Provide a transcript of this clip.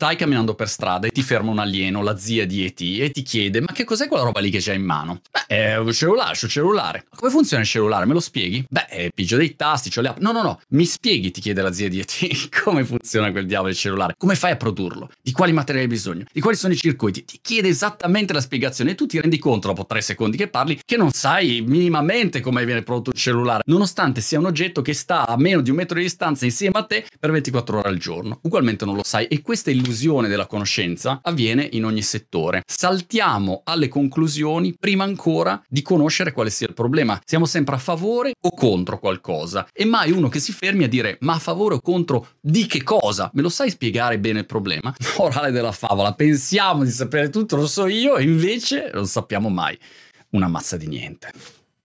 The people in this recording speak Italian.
Stai camminando per strada e ti ferma un alieno, la zia di E.T., e ti chiede: Ma che cos'è quella roba lì che c'hai in mano? Beh, è un cellulare, c'ho cellulare. Ma come funziona il cellulare? Me lo spieghi? Beh, eh, pigio dei tasti, c'ho le app. No, no, no, mi spieghi, ti chiede la zia di E.T., come funziona quel diavolo di cellulare? Come fai a produrlo? Di quali materiali hai bisogno? Di quali sono i circuiti? Ti chiede esattamente la spiegazione e tu ti rendi conto dopo tre secondi che parli che non sai minimamente come viene prodotto il cellulare, nonostante sia un oggetto che sta a meno di un metro di distanza insieme a te per 24 ore al giorno. Ugualmente non lo sai e questa illusione della conoscenza avviene in ogni settore. Saltiamo alle conclusioni prima ancora di conoscere quale sia il problema. Siamo sempre a favore o contro qualcosa e mai uno che si fermi a dire ma a favore o contro di che cosa? Me lo sai spiegare bene il problema? Morale della favola, pensiamo di sapere tutto, lo so io e invece non sappiamo mai una mazza di niente.